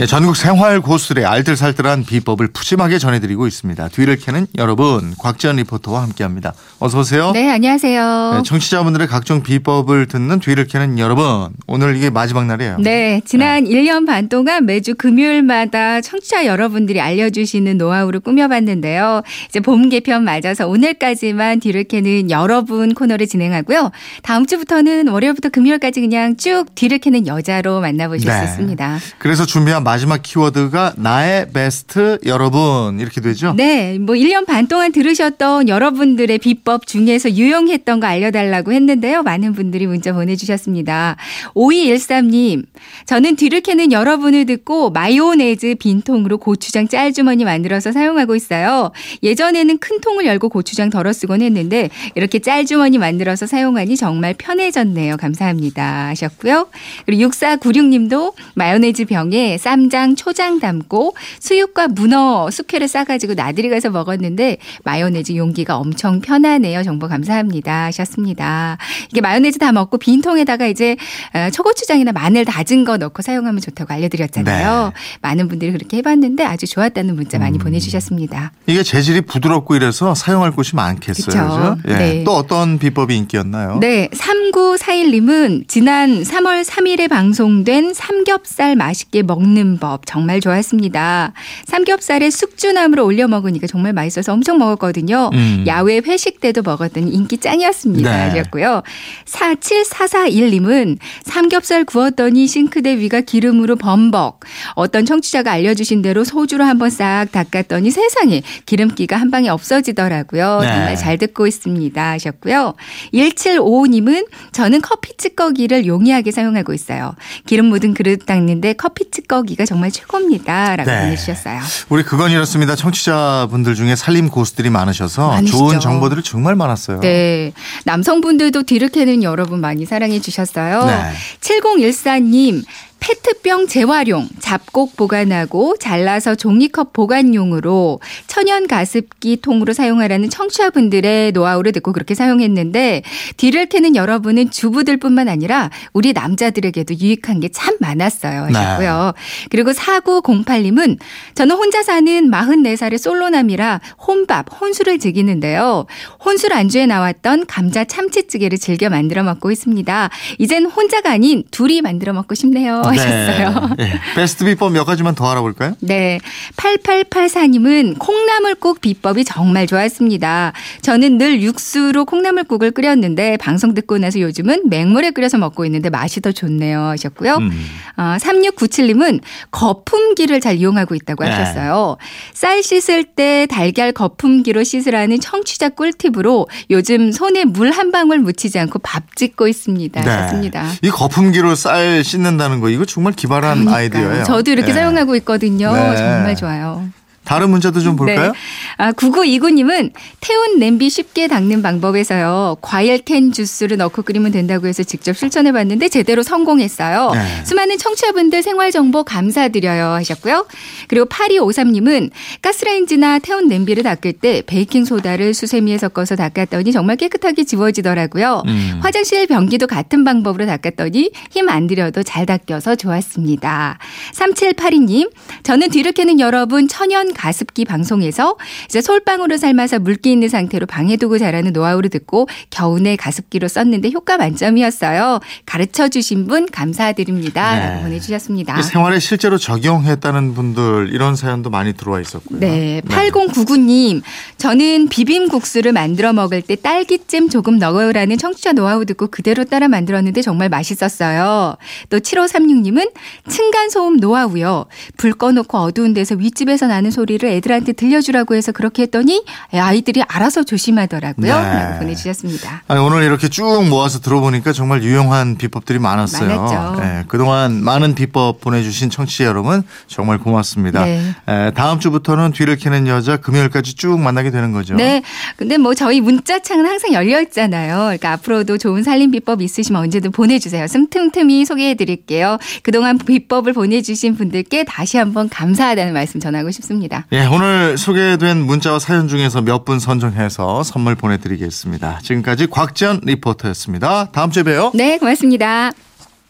예, 전국 생활 고수들의 알뜰살뜰한 비법을 푸짐하게 전해드리고 있습니다. 뒤를 캐는 여러분 곽지연 리포터와 함께합니다. 어서 오세요. 네, 안녕하세요. 네, 청취자분들의 각종 비법을 듣는 뒤를 캐는 여러분 오늘 이게 마지막 날이에요. 네, 지난 1년 반 동안 매주 금요일마다 청취자 여러분들이 알려주시는 노하우를 꾸며봤는데요. 이제 봄 개편 맞아서 오늘까지만 뒤를 캐는 여러분 코너를 진행하고요. 다음 주부터는 월요일부터 금요일까지 그냥 쭉 뒤를 캐는 여자로 만나보실 네. 수 있습니다. 그래서 준비한 마지막 키워드가 나의 베스트 여러분 이렇게 되죠? 네, 뭐 1년 반 동안 들으셨던 여러분들의 비법 중에서 유용했던 거 알려달라고 했는데요. 많은 분들이 문자 보내주셨습니다. 5213님, 저는 뒤를 캐는 여러분을 듣고 마요네즈 빈통으로 고추장 짤주머니 만들어서 사용하고 있어요. 예전에는 큰 통을 열고 고추장 덜어 쓰곤 했는데 이렇게 짤주머니 만들어서 사용하니 정말 편해졌네요. 감사합니다. 하셨고요. 그리고 6496님도 마요네즈 병에 쌈 장, 초장 담고 수육과 문어 숙회를 싸가지고 나들이 가서 먹었는데 마요네즈 용기가 엄청 편하네요. 정보 감사합니다. 하셨습니다. 이게 마요네즈 다 먹고 빈통에다가 이제 어, 초고추장이나 마늘 다진 거 넣고 사용하면 좋다고 알려드렸잖아요. 네. 많은 분들이 그렇게 해봤는데 아주 좋았다는 문자 많이 음. 보내주셨습니다. 이게 재질이 부드럽고 이래서 사용할 곳이 많겠어요. 그쵸. 그죠? 예. 네. 또 어떤 비법이 인기였나요? 네, 3941님은 지난 3월 3일에 방송된 삼겹살 맛있게 먹는 법 정말 좋았습니다. 삼겹살에 숙주나물을 올려 먹으니까 정말 맛있어서 엄청 먹었거든요. 음. 야외 회식 때도 먹었더니 인기 짱이었습니다. 네. 하셨고요. 47441님은 삼겹살 구웠더니 싱크대 위가 기름으로 범벅. 어떤 청취자가 알려주신 대로 소주로 한번 싹 닦았더니 세상에 기름기가 한 방에 없어지더라고요. 네. 정말 잘 듣고 있습니다. 하셨고요. 1755님은 저는 커피 찌꺼기를 용이하게 사용하고 있어요. 기름 묻은 그릇 닦는데 커피 찌꺼기 가 정말 최고입니다. 라고 네. 보내주셨어요. 우리 그건 이렇습니다. 청취자분들 중에 살림 고수들이 많으셔서 많으시죠. 좋은 정보들이 정말 많았어요. 네. 남성분들도 캐는 여러분 많이 사랑해 주셨어요. 네. 7014님. 페트병 재활용, 잡곡 보관하고 잘라서 종이컵 보관용으로 천연 가습기 통으로 사용하라는 청취자분들의 노하우를 듣고 그렇게 사용했는데 뒤를 캐는 여러분은 주부들뿐만 아니라 우리 남자들에게도 유익한 게 참 많았어요 하셨고요. 그리고 4908님은 저는 혼자 사는 44살의 솔로남이라 혼밥, 혼술을 즐기는데요. 혼술 안주에 나왔던 감자 참치찌개를 즐겨 만들어 먹고 있습니다. 이젠 혼자가 아닌 둘이 만들어 먹고 싶네요 하셨어요. 네. 예. 베스트 비법 몇 가지만 더 알아볼까요? 네. 8884님은 콩나물국 비법이 정말 좋았습니다. 저는 늘 육수로 콩나물국을 끓였는데 방송 듣고 나서 요즘은 맹물에 끓여서 먹고 있는데 맛이 더 좋네요 하셨고요. 음. 어, 3697님은 거품기를 잘 이용하고 있다고 네. 하셨어요. 쌀 씻을 때 달걀 거품기로 씻으라는 청취자 꿀팁으로 요즘 손에 물 한 방울 묻히지 않고 밥 짓고 있습니다. 네. 하셨습니다. 이 거품기로 쌀 씻는다는 거 이거 정말 기발한 그러니까요. 아이디어예요. 저도 이렇게 예. 사용하고 있거든요. 네. 정말 좋아요. 다른 문제도 좀 볼까요? 네. 아, 9929님은 태운 냄비 쉽게 닦는 방법에서요. 과일 캔 주스를 넣고 끓이면 된다고 해서 직접 실천해 봤는데 제대로 성공했어요. 네. 수많은 청취자분들 생활 정보 감사드려요 하셨고요. 그리고 8253님은 가스레인지나 태운 냄비를 닦을 때 베이킹 소다를 수세미에 섞어서 닦았더니 정말 깨끗하게 지워지더라고요. 음. 화장실 변기도 같은 방법으로 닦았더니 힘 안 들여도 잘 닦여서 좋았습니다. 3782님, 저는 뒤를 캐는 여러분 천연 가습기 방송에서 이제 솔방울을 삶아서 물기 있는 상태로 방에 두고 자라는 노하우를 듣고 겨우내 가습기로 썼는데 효과 만점이었어요. 가르쳐 주신 분 감사드립니다. 네. 라고 보내주셨습니다. 이 생활에 실제로 적용했다는 분들 이런 사연도 많이 들어와 있었고요. 네, 8099님, 저는 비빔국수를 만들어 먹을 때 딸기잼 조금 넣으라는 청취자 노하우 듣고 그대로 따라 만들었는데 정말 맛있었어요. 또 7536님은 층간소음 노하우요. 불 꺼놓고 어두운 데서 윗집에서 나는 소리 를 애들한테 들려주라고 해서 그렇게 했더니 아이들이 알아서 조심하더라고요. 네. 보내주셨습니다. 아니, 오늘 이렇게 쭉 모아서 들어보니까 정말 유용한 비법들이 많았어요. 많았죠. 예, 그동안 많은 비법 보내주신 청취자 여러분 정말 고맙습니다. 네. 예, 다음 주부터는 뒤를 캐는 여자 금요일까지 쭉 만나게 되는 거죠. 네. 근데 뭐 저희 문자창은 항상 열려 있잖아요. 그러니까 앞으로도 좋은 살림 비법 있으시면 언제든 보내주세요. 틈틈이 소개해 드릴게요. 그동안 비법을 보내주신 분들께 다시 한번 감사하다는 말씀 전하고 싶습니다. 하겠습니다. 예, 오늘 소개된 문자와 사연 중에서 몇 분 선정해서 선물 보내드리겠습니다. 지금까지 곽지연 리포터였습니다. 다음 주에 봬요. 네, 고맙습니다.